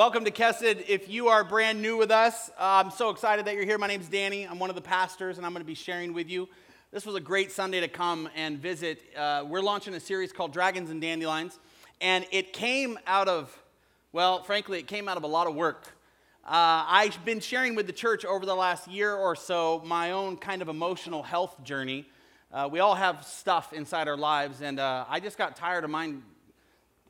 Welcome to Kesed. If you are brand new with us, uh, I'm so excited that you're here. My name's Danny. I'm one of the pastors, and I'm going to be sharing with you. This was a great Sunday to come and visit. Uh, we're launching a series called Dragons and Dandelions, and it came out of, well, frankly, it came out of a lot of work. Uh, I've been sharing with the church over the last year or so my own kind of emotional health journey. Uh, we all have stuff inside our lives, and uh, I just got tired of mine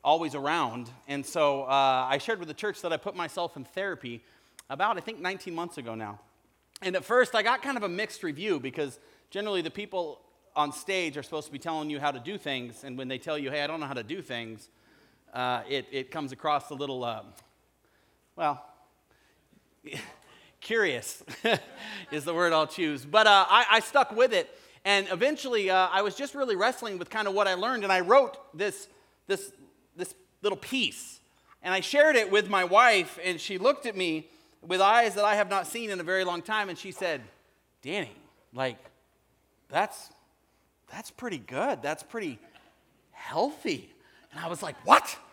always around. And so uh, I shared with the church that I put myself in therapy about, I think, 19 months ago now. And at first, I got kind of a mixed review because generally the people on stage are supposed to be telling you how to do things. And when they tell you, hey, I don't know how to do things, uh, it, it comes across a little, uh, well, curious is the word I'll choose. But uh, I, I, stuck with it. And eventually, uh, I was just really wrestling with kind of what I learned. And I wrote this, this this little piece. And I shared it with my wife, and she looked at me with eyes that I have not seen in a very long time, and she said, Danny, like, that's, that's pretty good. That's pretty healthy. And I was like, what?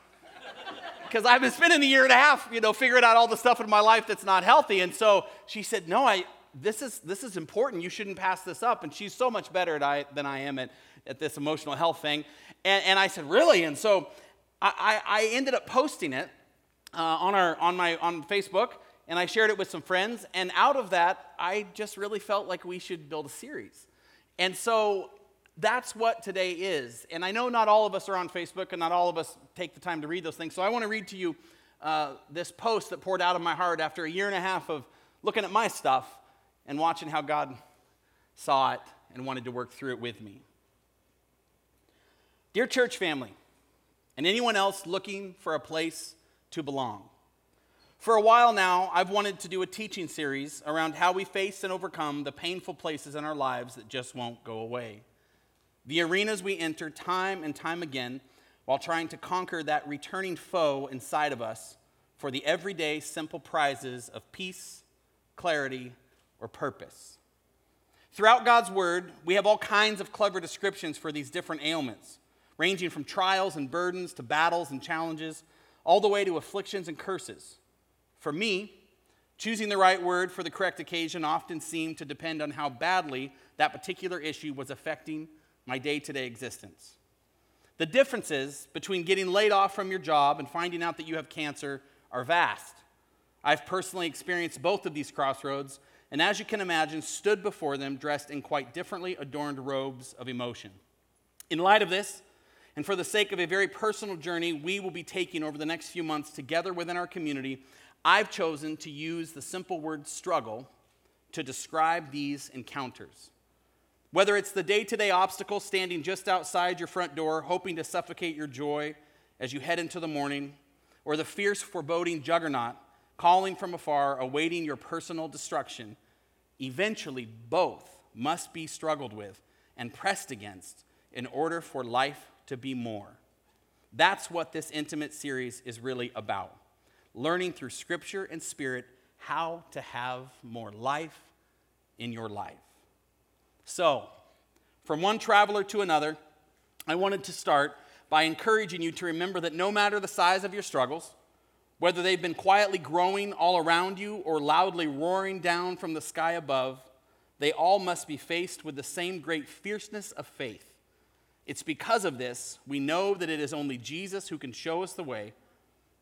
Because I've been spending a year and a half, you know, figuring out all the stuff in my life that's not healthy. And so she said, no, I, this is, this is important. You shouldn't pass this up. And she's so much better I, than I am at, at this emotional health thing. And, and I said, really? And so I, I ended up posting it uh, on, our, on, my, on Facebook, and I shared it with some friends. And out of that, I just really felt like we should build a series. And so that's what today is. And I know not all of us are on Facebook, and not all of us take the time to read those things. So I want to read to you uh, this post that poured out of my heart after a year and a half of looking at my stuff and watching how God saw it and wanted to work through it with me. Dear church family, and anyone else looking for a place to belong. For a while now, I've wanted to do a teaching series around how we face and overcome the painful places in our lives that just won't go away. The arenas we enter time and time again while trying to conquer that returning foe inside of us for the everyday simple prizes of peace, clarity, or purpose. Throughout God's Word, we have all kinds of clever descriptions for these different ailments ranging from trials and burdens to battles and challenges, all the way to afflictions and curses. For me, choosing the right word for the correct occasion often seemed to depend on how badly that particular issue was affecting my day to day existence. The differences between getting laid off from your job and finding out that you have cancer are vast. I've personally experienced both of these crossroads, and as you can imagine, stood before them dressed in quite differently adorned robes of emotion. In light of this, and for the sake of a very personal journey we will be taking over the next few months together within our community, I've chosen to use the simple word struggle to describe these encounters. Whether it's the day to day obstacle standing just outside your front door, hoping to suffocate your joy as you head into the morning, or the fierce, foreboding juggernaut calling from afar, awaiting your personal destruction, eventually both must be struggled with and pressed against in order for life to be more. That's what this intimate series is really about learning through scripture and spirit how to have more life in your life. So, from one traveler to another, I wanted to start by encouraging you to remember that no matter the size of your struggles, whether they've been quietly growing all around you or loudly roaring down from the sky above, they all must be faced with the same great fierceness of faith it's because of this we know that it is only Jesus who can show us the way.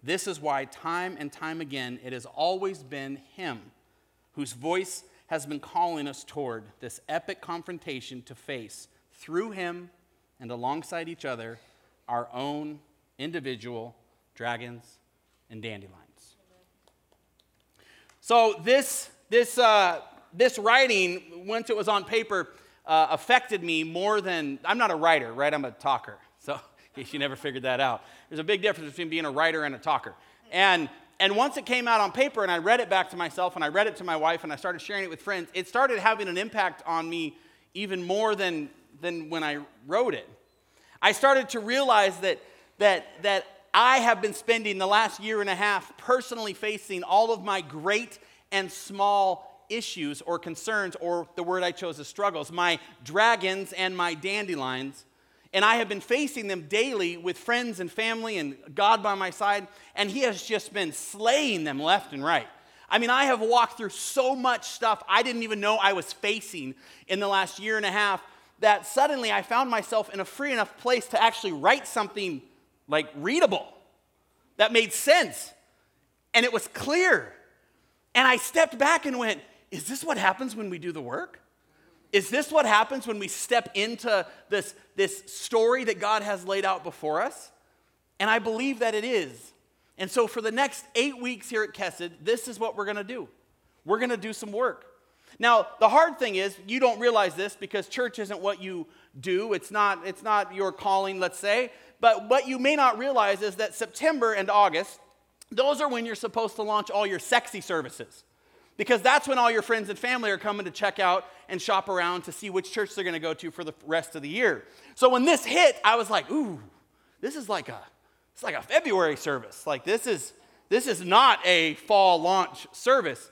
This is why, time and time again, it has always been Him whose voice has been calling us toward this epic confrontation to face, through Him and alongside each other, our own individual dragons and dandelions. So, this, this, uh, this writing, once it was on paper, uh, affected me more than, I'm not a writer, right? I'm a talker. So, in case you never figured that out, there's a big difference between being a writer and a talker. And, and once it came out on paper and I read it back to myself and I read it to my wife and I started sharing it with friends, it started having an impact on me even more than, than when I wrote it. I started to realize that, that, that I have been spending the last year and a half personally facing all of my great and small issues or concerns, or the word I chose is struggles, my dragons and my dandelions. And I have been facing them daily with friends and family and God by my side, and He has just been slaying them left and right. I mean, I have walked through so much stuff I didn't even know I was facing in the last year and a half that suddenly I found myself in a free enough place to actually write something like readable that made sense. And it was clear. And I stepped back and went, Is this what happens when we do the work? Is this what happens when we step into this, this story that God has laid out before us? And I believe that it is. And so, for the next eight weeks here at Kesed, this is what we're going to do. We're going to do some work. Now, the hard thing is, you don't realize this because church isn't what you do. It's not, it's not your calling, let's say. But what you may not realize is that September and August, those are when you're supposed to launch all your sexy services. Because that's when all your friends and family are coming to check out and shop around to see which church they're going to go to for the rest of the year. So when this hit, I was like, ooh, this is like a it's like a February service. Like this is this is not a fall launch service.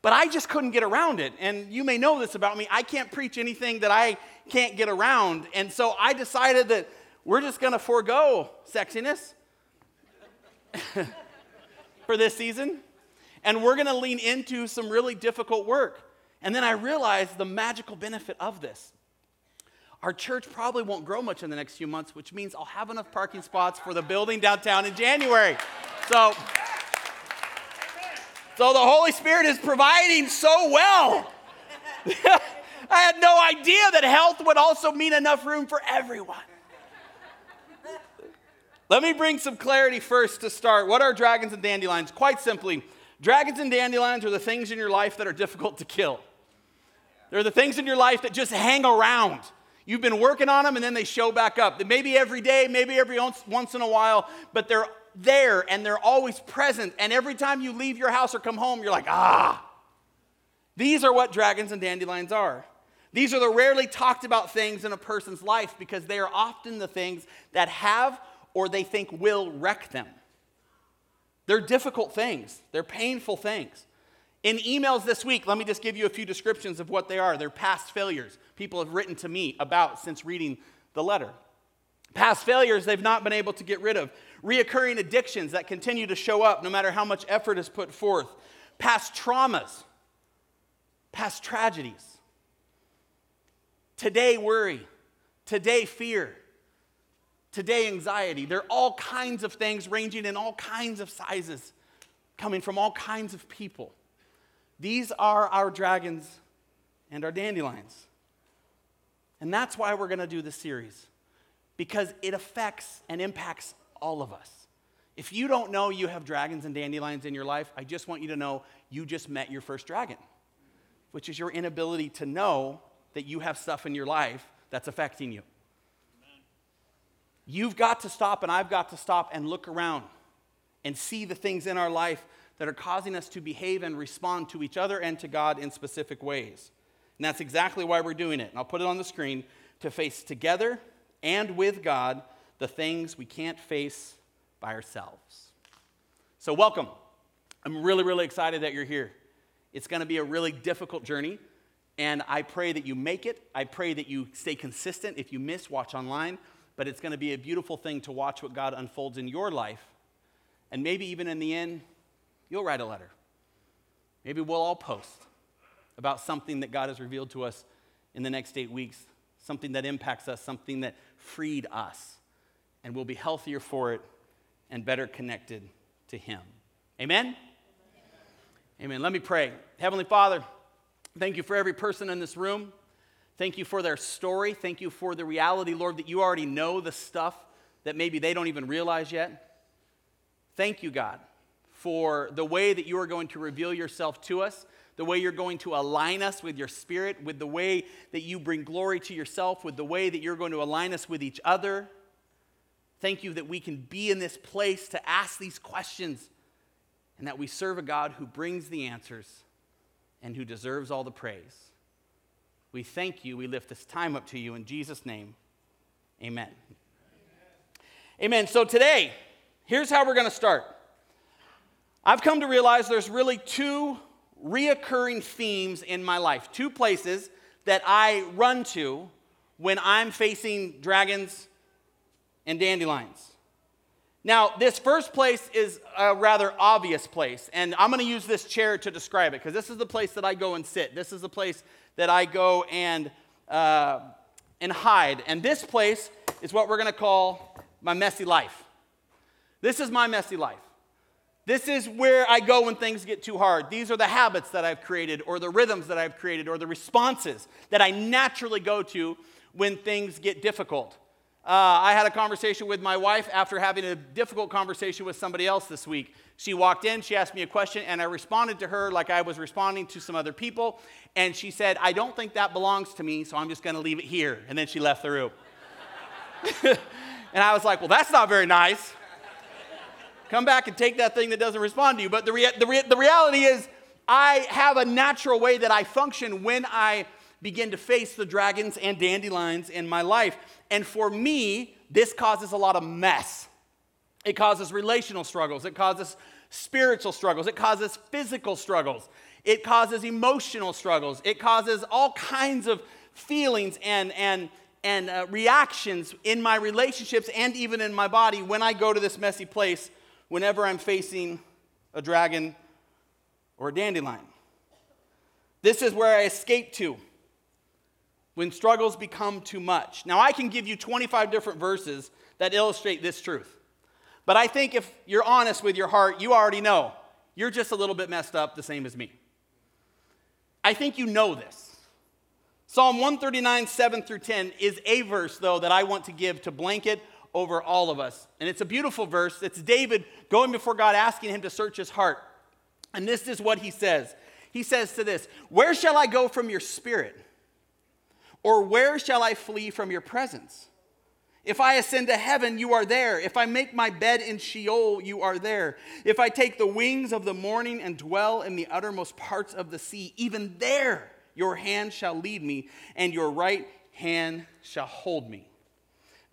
But I just couldn't get around it. And you may know this about me. I can't preach anything that I can't get around. And so I decided that we're just going to forego sexiness for this season. And we're going to lean into some really difficult work. And then I realized the magical benefit of this. Our church probably won't grow much in the next few months, which means I'll have enough parking spots for the building downtown in January. So, so the Holy Spirit is providing so well. I had no idea that health would also mean enough room for everyone. Let me bring some clarity first to start. What are dragons and dandelions? Quite simply, dragons and dandelions are the things in your life that are difficult to kill. They're the things in your life that just hang around. You've been working on them and then they show back up. Maybe every day, maybe every once in a while, but they're there and they're always present. And every time you leave your house or come home, you're like, ah. These are what dragons and dandelions are. These are the rarely talked about things in a person's life because they are often the things that have or they think will wreck them. They're difficult things, they're painful things. In emails this week, let me just give you a few descriptions of what they are. They're past failures people have written to me about since reading the letter. Past failures they've not been able to get rid of. Reoccurring addictions that continue to show up no matter how much effort is put forth. Past traumas. Past tragedies. Today, worry. Today, fear. Today, anxiety. There are all kinds of things ranging in all kinds of sizes, coming from all kinds of people. These are our dragons and our dandelions. And that's why we're going to do this series, because it affects and impacts all of us. If you don't know you have dragons and dandelions in your life, I just want you to know you just met your first dragon, which is your inability to know that you have stuff in your life that's affecting you. You've got to stop, and I've got to stop and look around and see the things in our life that are causing us to behave and respond to each other and to God in specific ways. And that's exactly why we're doing it. And I'll put it on the screen to face together and with God the things we can't face by ourselves. So, welcome. I'm really, really excited that you're here. It's going to be a really difficult journey, and I pray that you make it. I pray that you stay consistent. If you miss, watch online. But it's going to be a beautiful thing to watch what God unfolds in your life. And maybe even in the end, you'll write a letter. Maybe we'll all post about something that God has revealed to us in the next eight weeks, something that impacts us, something that freed us, and we'll be healthier for it and better connected to Him. Amen? Amen? Amen. Let me pray. Heavenly Father, thank you for every person in this room. Thank you for their story. Thank you for the reality, Lord, that you already know the stuff that maybe they don't even realize yet. Thank you, God, for the way that you are going to reveal yourself to us the way you're going to align us with your spirit, with the way that you bring glory to yourself, with the way that you're going to align us with each other. Thank you that we can be in this place to ask these questions and that we serve a God who brings the answers and who deserves all the praise. We thank you. We lift this time up to you in Jesus' name. Amen. Amen. Amen. So today, here's how we're going to start. I've come to realize there's really two reoccurring themes in my life. Two places that I run to when I'm facing dragons and dandelions. Now, this first place is a rather obvious place, and I'm going to use this chair to describe it because this is the place that I go and sit. This is the place that I go and, uh, and hide. And this place is what we're going to call my messy life. This is my messy life. This is where I go when things get too hard. These are the habits that I've created, or the rhythms that I've created, or the responses that I naturally go to when things get difficult. Uh, I had a conversation with my wife after having a difficult conversation with somebody else this week. She walked in, she asked me a question, and I responded to her like I was responding to some other people. And she said, I don't think that belongs to me, so I'm just going to leave it here. And then she left the room. and I was like, Well, that's not very nice. Come back and take that thing that doesn't respond to you. But the, rea- the, the reality is, I have a natural way that I function when I begin to face the dragons and dandelions in my life. And for me, this causes a lot of mess. It causes relational struggles, it causes spiritual struggles, it causes physical struggles, it causes emotional struggles, it causes all kinds of feelings and, and, and uh, reactions in my relationships and even in my body when I go to this messy place whenever I'm facing a dragon or a dandelion. This is where I escape to when struggles become too much. Now, I can give you 25 different verses that illustrate this truth. But I think if you're honest with your heart, you already know you're just a little bit messed up, the same as me. I think you know this. Psalm 139, 7 through 10 is a verse, though, that I want to give to blanket over all of us. And it's a beautiful verse. It's David going before God, asking him to search his heart. And this is what he says He says to this Where shall I go from your spirit? Or where shall I flee from your presence? If I ascend to heaven, you are there. If I make my bed in Sheol, you are there. If I take the wings of the morning and dwell in the uttermost parts of the sea, even there your hand shall lead me, and your right hand shall hold me.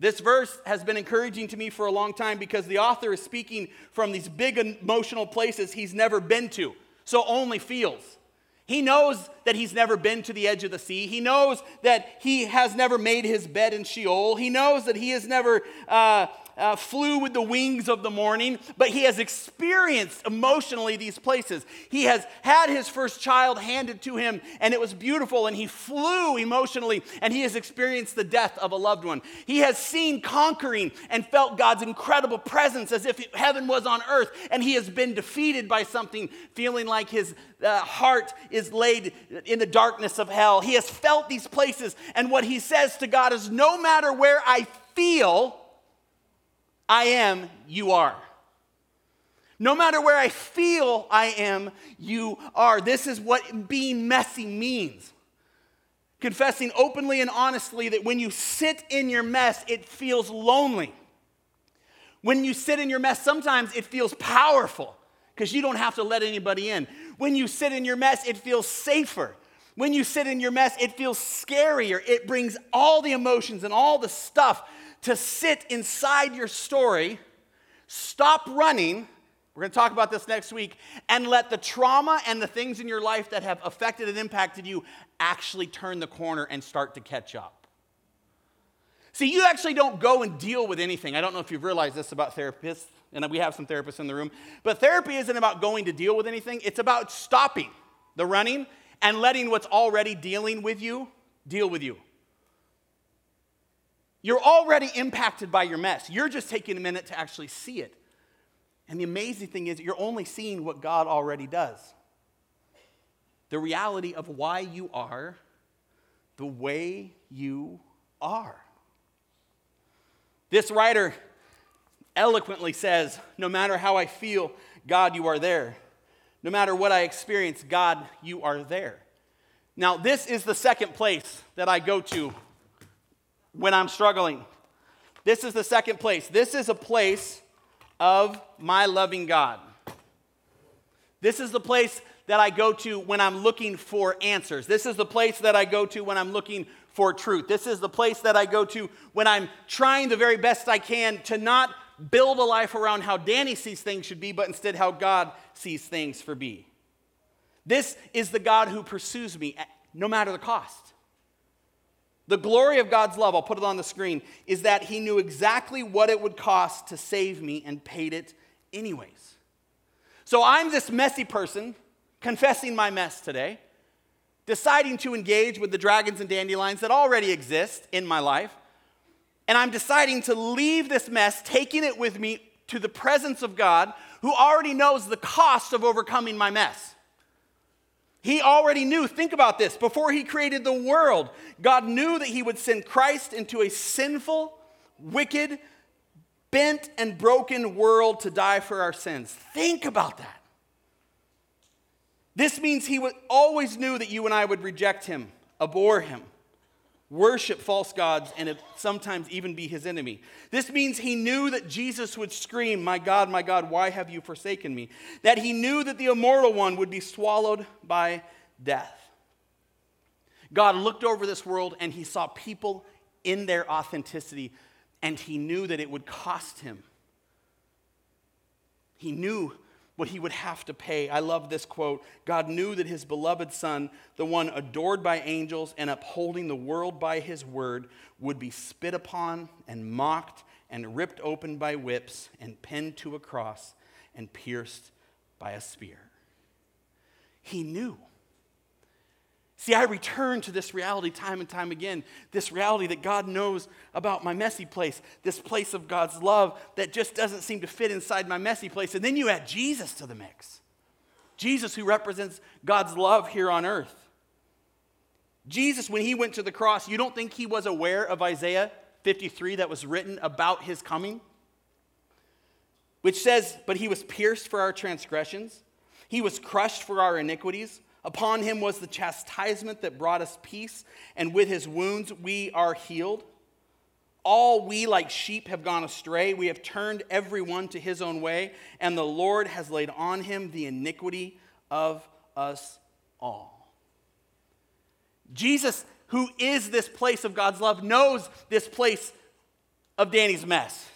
This verse has been encouraging to me for a long time because the author is speaking from these big emotional places he's never been to, so only feels. He knows that he's never been to the edge of the sea. He knows that he has never made his bed in Sheol. He knows that he has never uh, uh, flew with the wings of the morning, but he has experienced emotionally these places. He has had his first child handed to him, and it was beautiful, and he flew emotionally, and he has experienced the death of a loved one. He has seen conquering and felt God's incredible presence as if heaven was on earth, and he has been defeated by something, feeling like his uh, heart is laid in the darkness of hell. He has felt these places, and what he says to God is no matter where I feel, I am, you are. No matter where I feel I am, you are. This is what being messy means. Confessing openly and honestly that when you sit in your mess, it feels lonely. When you sit in your mess, sometimes it feels powerful because you don't have to let anybody in. When you sit in your mess, it feels safer. When you sit in your mess, it feels scarier. It brings all the emotions and all the stuff to sit inside your story, stop running. We're going to talk about this next week, and let the trauma and the things in your life that have affected and impacted you actually turn the corner and start to catch up. See, you actually don't go and deal with anything. I don't know if you've realized this about therapists, and we have some therapists in the room, but therapy isn't about going to deal with anything, it's about stopping the running and letting what's already dealing with you deal with you. You're already impacted by your mess. You're just taking a minute to actually see it. And the amazing thing is, you're only seeing what God already does. The reality of why you are the way you are. This writer eloquently says, No matter how I feel, God, you are there. No matter what I experience, God, you are there. Now, this is the second place that I go to when I'm struggling. This is the second place. This is a place of my loving God. This is the place that I go to when I'm looking for answers. This is the place that I go to when I'm looking for truth. This is the place that I go to when I'm trying the very best I can to not build a life around how Danny sees things should be, but instead how God sees things for be. This is the God who pursues me no matter the cost. The glory of God's love, I'll put it on the screen, is that He knew exactly what it would cost to save me and paid it anyways. So I'm this messy person confessing my mess today, deciding to engage with the dragons and dandelions that already exist in my life. And I'm deciding to leave this mess, taking it with me to the presence of God, who already knows the cost of overcoming my mess. He already knew, think about this, before he created the world, God knew that he would send Christ into a sinful, wicked, bent, and broken world to die for our sins. Think about that. This means he always knew that you and I would reject him, abhor him, worship false gods, and sometimes even be his enemy. This means he knew that Jesus would scream, My God, my God, why have you forsaken me? That he knew that the immortal one would be swallowed by death. God looked over this world and he saw people in their authenticity, and he knew that it would cost him. He knew what he would have to pay. I love this quote God knew that his beloved son, the one adored by angels and upholding the world by his word, would be spit upon and mocked and ripped open by whips and pinned to a cross and pierced by a spear. He knew. See, I return to this reality time and time again. This reality that God knows about my messy place, this place of God's love that just doesn't seem to fit inside my messy place. And then you add Jesus to the mix. Jesus, who represents God's love here on earth. Jesus, when he went to the cross, you don't think he was aware of Isaiah 53 that was written about his coming? Which says, But he was pierced for our transgressions, he was crushed for our iniquities. Upon him was the chastisement that brought us peace, and with his wounds we are healed. All we like sheep have gone astray. We have turned everyone to his own way, and the Lord has laid on him the iniquity of us all. Jesus, who is this place of God's love, knows this place of Danny's mess.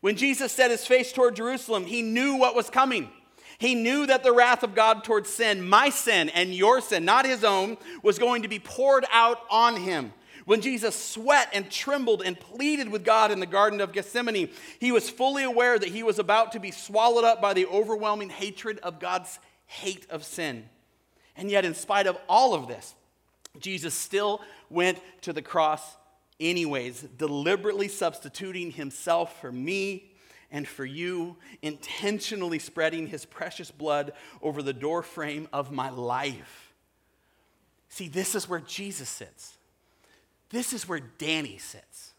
When Jesus set his face toward Jerusalem, he knew what was coming. He knew that the wrath of God towards sin, my sin and your sin, not his own, was going to be poured out on him. When Jesus sweat and trembled and pleaded with God in the Garden of Gethsemane, he was fully aware that he was about to be swallowed up by the overwhelming hatred of God's hate of sin. And yet, in spite of all of this, Jesus still went to the cross anyways, deliberately substituting himself for me and for you, intentionally spreading his precious blood over the doorframe of my life. See, this is where Jesus sits. This is where Danny sits.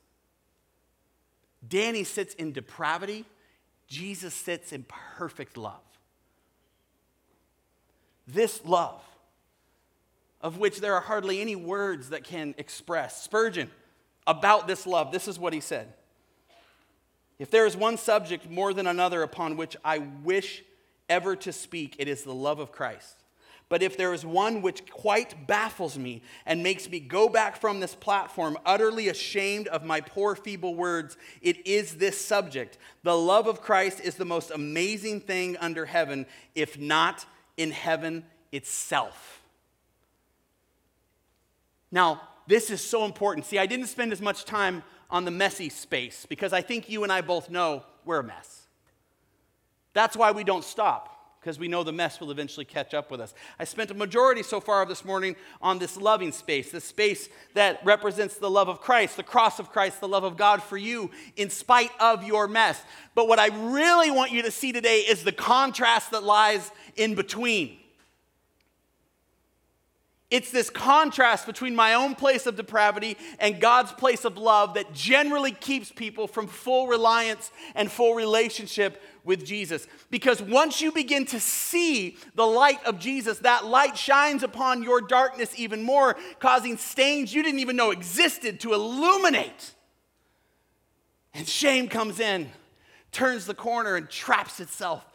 Danny sits in depravity, Jesus sits in perfect love. This love, of which there are hardly any words that can express. Spurgeon, about this love, this is what he said. If there is one subject more than another upon which I wish ever to speak, it is the love of Christ. But if there is one which quite baffles me and makes me go back from this platform, utterly ashamed of my poor, feeble words, it is this subject. The love of Christ is the most amazing thing under heaven, if not in heaven itself. Now, this is so important. See, I didn't spend as much time on the messy space because I think you and I both know we're a mess. That's why we don't stop because we know the mess will eventually catch up with us. I spent a majority so far of this morning on this loving space, this space that represents the love of Christ, the cross of Christ, the love of God for you in spite of your mess. But what I really want you to see today is the contrast that lies in between. It's this contrast between my own place of depravity and God's place of love that generally keeps people from full reliance and full relationship with Jesus. Because once you begin to see the light of Jesus, that light shines upon your darkness even more, causing stains you didn't even know existed to illuminate. And shame comes in, turns the corner, and traps itself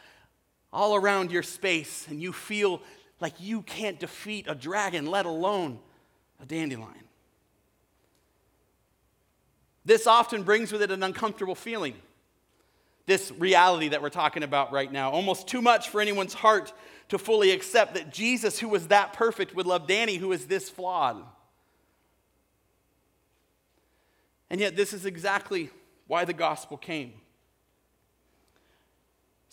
all around your space, and you feel like you can't defeat a dragon, let alone a dandelion. This often brings with it an uncomfortable feeling. This reality that we're talking about right now, almost too much for anyone's heart to fully accept that Jesus, who was that perfect, would love Danny, who is this flawed. And yet, this is exactly why the gospel came.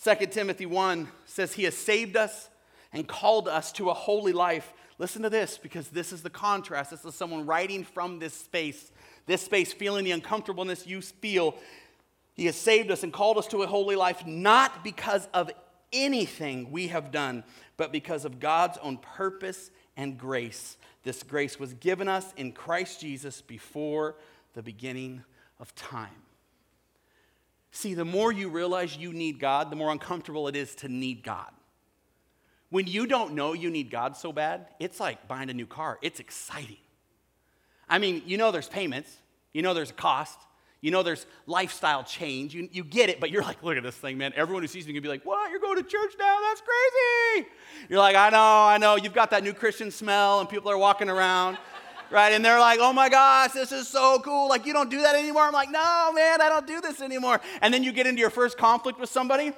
2 Timothy 1 says, He has saved us and called us to a holy life. Listen to this because this is the contrast. This is someone writing from this space, this space, feeling the uncomfortableness you feel. He has saved us and called us to a holy life, not because of anything we have done, but because of God's own purpose and grace. This grace was given us in Christ Jesus before the beginning of time. See, the more you realize you need God, the more uncomfortable it is to need God. When you don't know you need God so bad, it's like buying a new car. It's exciting. I mean, you know there's payments, you know there's a cost, you know there's lifestyle change. You, you get it, but you're like, look at this thing, man. Everyone who sees me can be like, what? You're going to church now? That's crazy. You're like, I know, I know. You've got that new Christian smell, and people are walking around right? And they're like, oh my gosh, this is so cool. Like, you don't do that anymore. I'm like, no, man, I don't do this anymore. And then you get into your first conflict with somebody,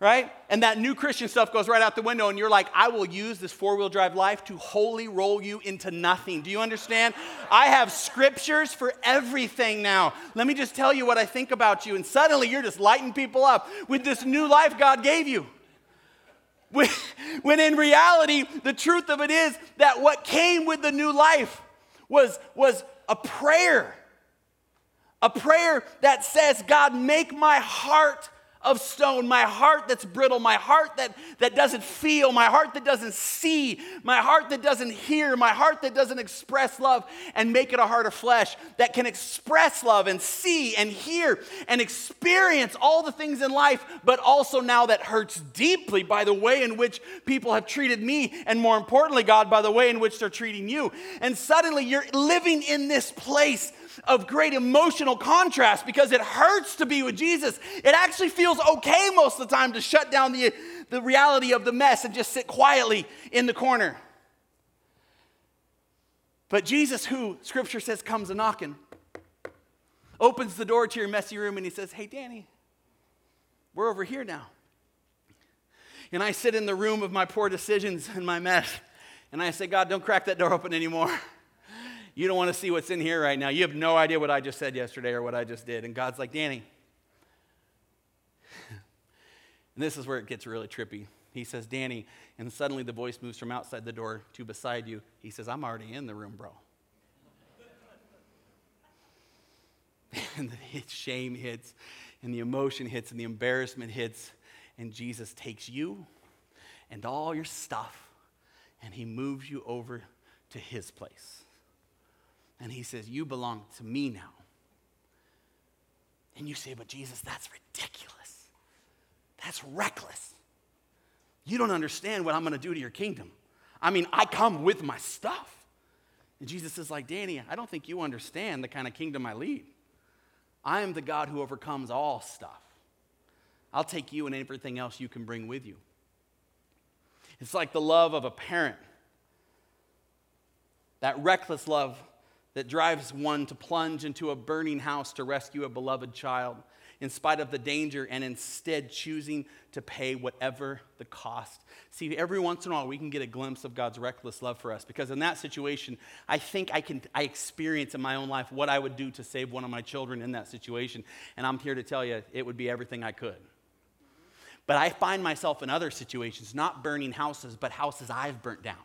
right? And that new Christian stuff goes right out the window, and you're like, I will use this four wheel drive life to wholly roll you into nothing. Do you understand? I have scriptures for everything now. Let me just tell you what I think about you. And suddenly you're just lighting people up with this new life God gave you. When, when in reality, the truth of it is that what came with the new life was, was a prayer. A prayer that says, God, make my heart of stone, my heart that's brittle, my heart that, that doesn't feel, my heart that doesn't see, my heart that doesn't hear, my heart that doesn't express love, and make it a heart of flesh that can express love and see and hear and experience all the things in life, but also now that hurts deeply by the way in which people have treated me, and more importantly, God, by the way in which they're treating you. And suddenly you're living in this place of great emotional contrast because it hurts to be with Jesus. It actually feels okay most of the time to shut down the, the reality of the mess and just sit quietly in the corner. But Jesus, who scripture says comes a knocking, opens the door to your messy room and he says, Hey, Danny, we're over here now. And I sit in the room of my poor decisions and my mess. And I say, God, don't crack that door open anymore. You don't want to see what's in here right now. You have no idea what I just said yesterday or what I just did. And God's like, Danny. and this is where it gets really trippy. He says, Danny, and suddenly the voice moves from outside the door to beside you. He says, I'm already in the room, bro. and the shame hits, and the emotion hits, and the embarrassment hits, and Jesus takes you and all your stuff, and he moves you over to his place. And he says, You belong to me now. And you say, But Jesus, that's ridiculous. That's reckless. You don't understand what I'm going to do to your kingdom. I mean, I come with my stuff. And Jesus is like, Danny, I don't think you understand the kind of kingdom I lead. I am the God who overcomes all stuff. I'll take you and everything else you can bring with you. It's like the love of a parent. That reckless love that drives one to plunge into a burning house to rescue a beloved child in spite of the danger and instead choosing to pay whatever the cost. See, every once in a while we can get a glimpse of God's reckless love for us because in that situation, I think I can I experience in my own life what I would do to save one of my children in that situation. And I'm here to tell you it would be everything I could. But I find myself in other situations, not burning houses, but houses I've burnt down,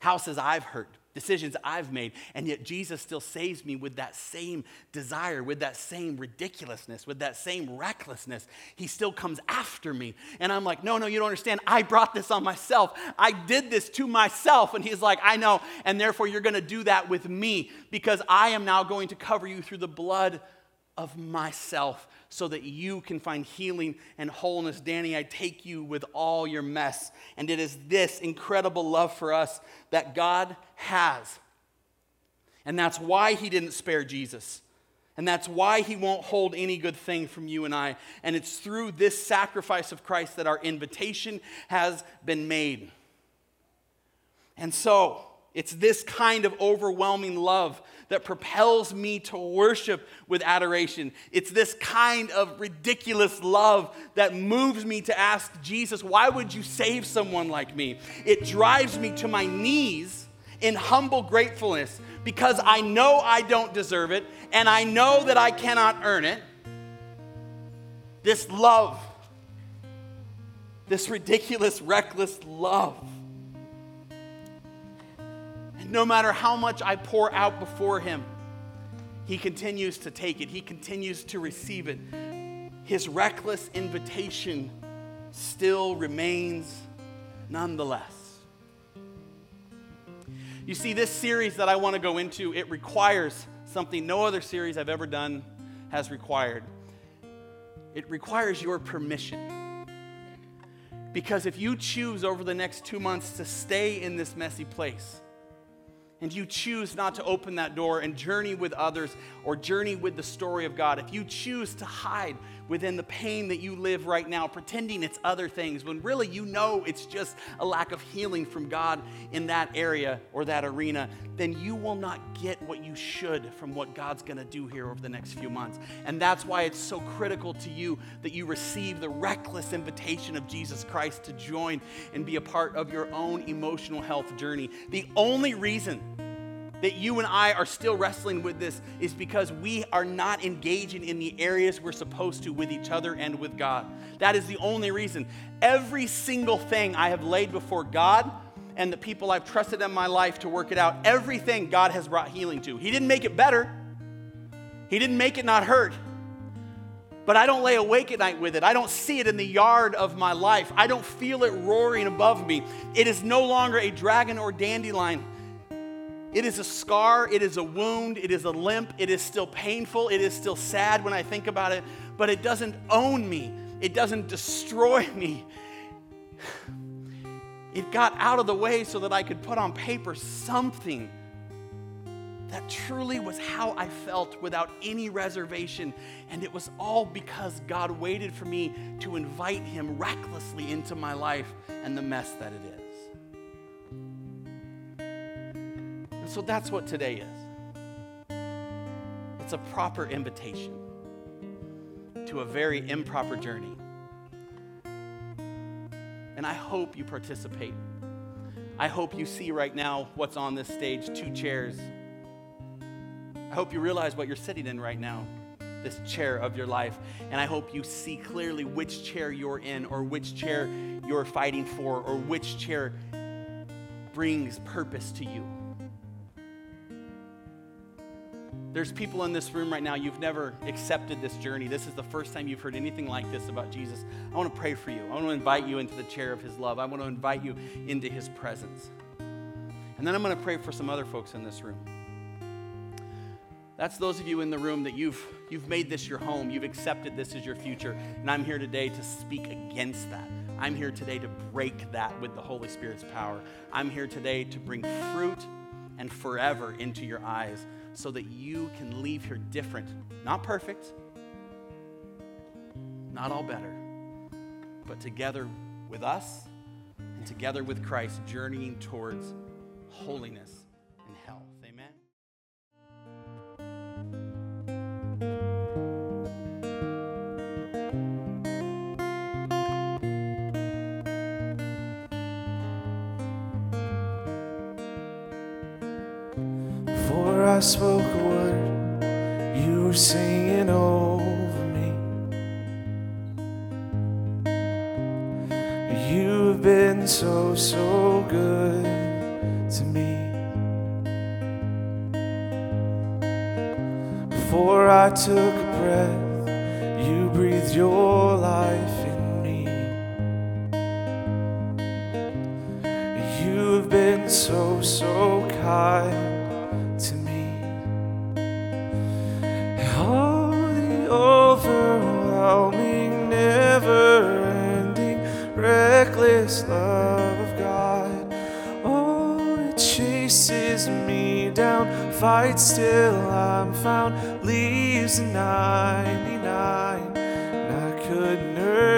houses I've hurt, decisions I've made. And yet Jesus still saves me with that same desire, with that same ridiculousness, with that same recklessness. He still comes after me. And I'm like, no, no, you don't understand. I brought this on myself. I did this to myself. And he's like, I know. And therefore, you're going to do that with me because I am now going to cover you through the blood of myself so that you can find healing and wholeness. Danny, I take you with all your mess. And it is this incredible love for us that God has. And that's why he didn't spare Jesus. And that's why he won't hold any good thing from you and I. And it's through this sacrifice of Christ that our invitation has been made. And so, it's this kind of overwhelming love that propels me to worship with adoration. It's this kind of ridiculous love that moves me to ask Jesus, why would you save someone like me? It drives me to my knees in humble gratefulness because I know I don't deserve it and I know that I cannot earn it. This love, this ridiculous, reckless love. No matter how much I pour out before Him, He continues to take it, He continues to receive it. His reckless invitation still remains nonetheless. You see, this series that I want to go into, it requires something no other series I've ever done has required. It requires your permission. Because if you choose over the next two months to stay in this messy place, and you choose not to open that door and journey with others or journey with the story of God, if you choose to hide within the pain that you live right now, pretending it's other things, when really you know it's just a lack of healing from God in that area or that arena, then you will not get what you should from what God's gonna do here over the next few months. And that's why it's so critical to you that you receive the reckless invitation of Jesus Christ to join and be a part of your own emotional health journey. The only reason that you and I are still wrestling with this is because we are not engaging in the areas we're supposed to with each other and with God. That is the only reason. Every single thing I have laid before God and the people I've trusted in my life to work it out, everything God has brought healing to. He didn't make it better, He didn't make it not hurt. But I don't lay awake at night with it. I don't see it in the yard of my life. I don't feel it roaring above me. It is no longer a dragon or dandelion it is a scar, it is a wound, it is a limp, it is still painful, it is still sad when I think about it, but it doesn't own me, it doesn't destroy me. It got out of the way so that I could put on paper something that truly was how I felt without any reservation. And it was all because God waited for me to invite Him recklessly into my life and the mess that it is. And so that's what today is it's a proper invitation to a very improper journey. And I hope you participate. I hope you see right now what's on this stage two chairs. I hope you realize what you're sitting in right now, this chair of your life. And I hope you see clearly which chair you're in, or which chair you're fighting for, or which chair brings purpose to you. There's people in this room right now, you've never accepted this journey. This is the first time you've heard anything like this about Jesus. I want to pray for you. I want to invite you into the chair of his love. I want to invite you into his presence. And then I'm going to pray for some other folks in this room. That's those of you in the room that you've, you've made this your home, you've accepted this as your future, and I'm here today to speak against that. I'm here today to break that with the Holy Spirit's power. I'm here today to bring fruit and forever into your eyes so that you can leave here different. Not perfect, not all better, but together with us and together with Christ, journeying towards holiness and health.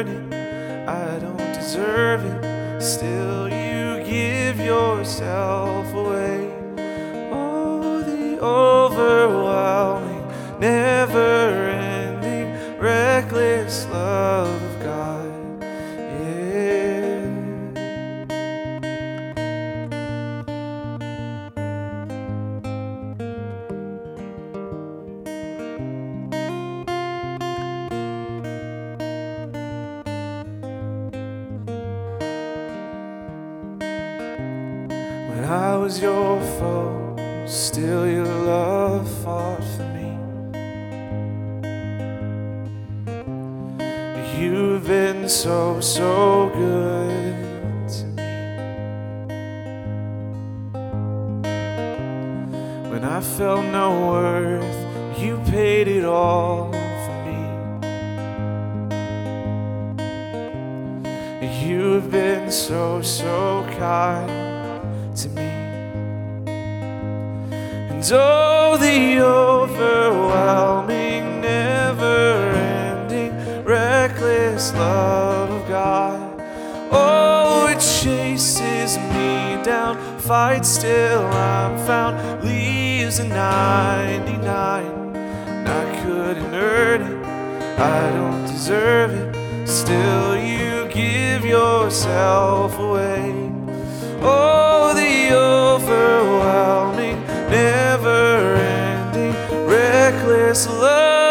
It, I don't deserve it. Still, you give yourself And oh, the overwhelming, never ending, reckless love of God. Oh, it chases me down, fights till I'm found, leaves a 99. And I couldn't earn it, I don't deserve it. Still, you give yourself away. Oh, the overwhelming, reckless love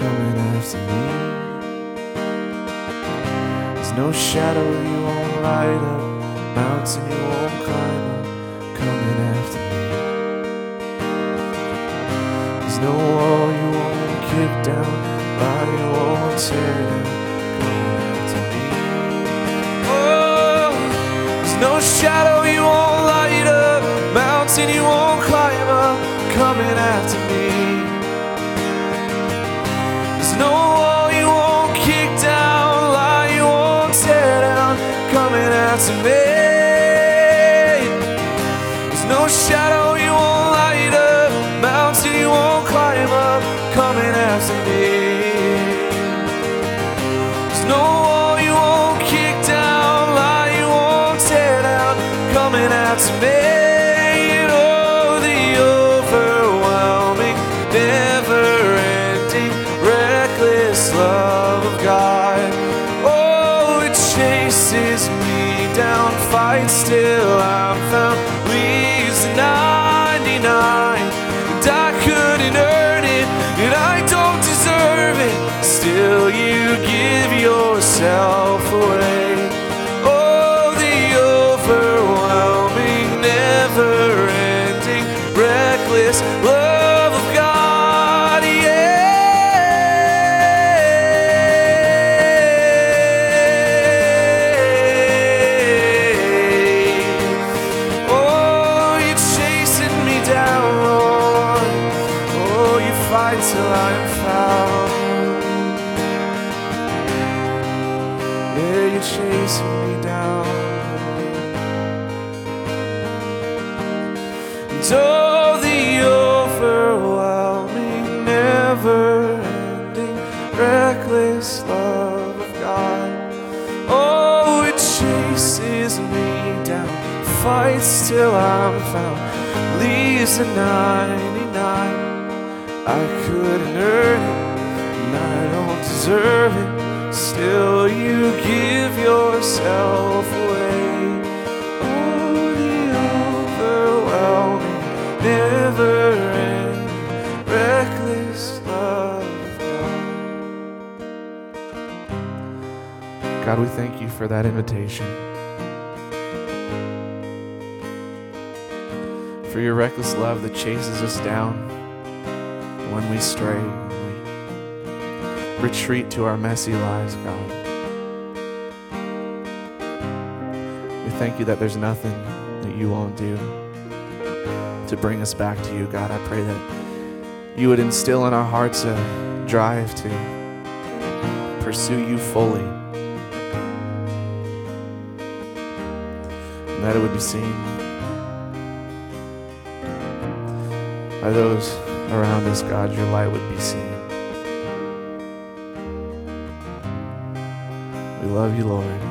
coming after me. There's no shadow you won't light up, mountain you won't climb up, coming after me. There's no wall you won't kick down, lie you won't tear down, coming after me. Oh, there's no shadow you won't light up, mountain you won't climb up, coming after me. Leaves a 99. I couldn't earn it, and I don't deserve it. Still, you give yourself away. Oh, the overwhelming, never-ending, reckless love. God, we thank you for that invitation. For your reckless love that chases us down when we stray, when we retreat to our messy lives, God. We thank you that there's nothing that you won't do to bring us back to you, God. I pray that you would instill in our hearts a drive to pursue you fully. And that it would be seen by those around us, God, your light would be seen. We love you, Lord.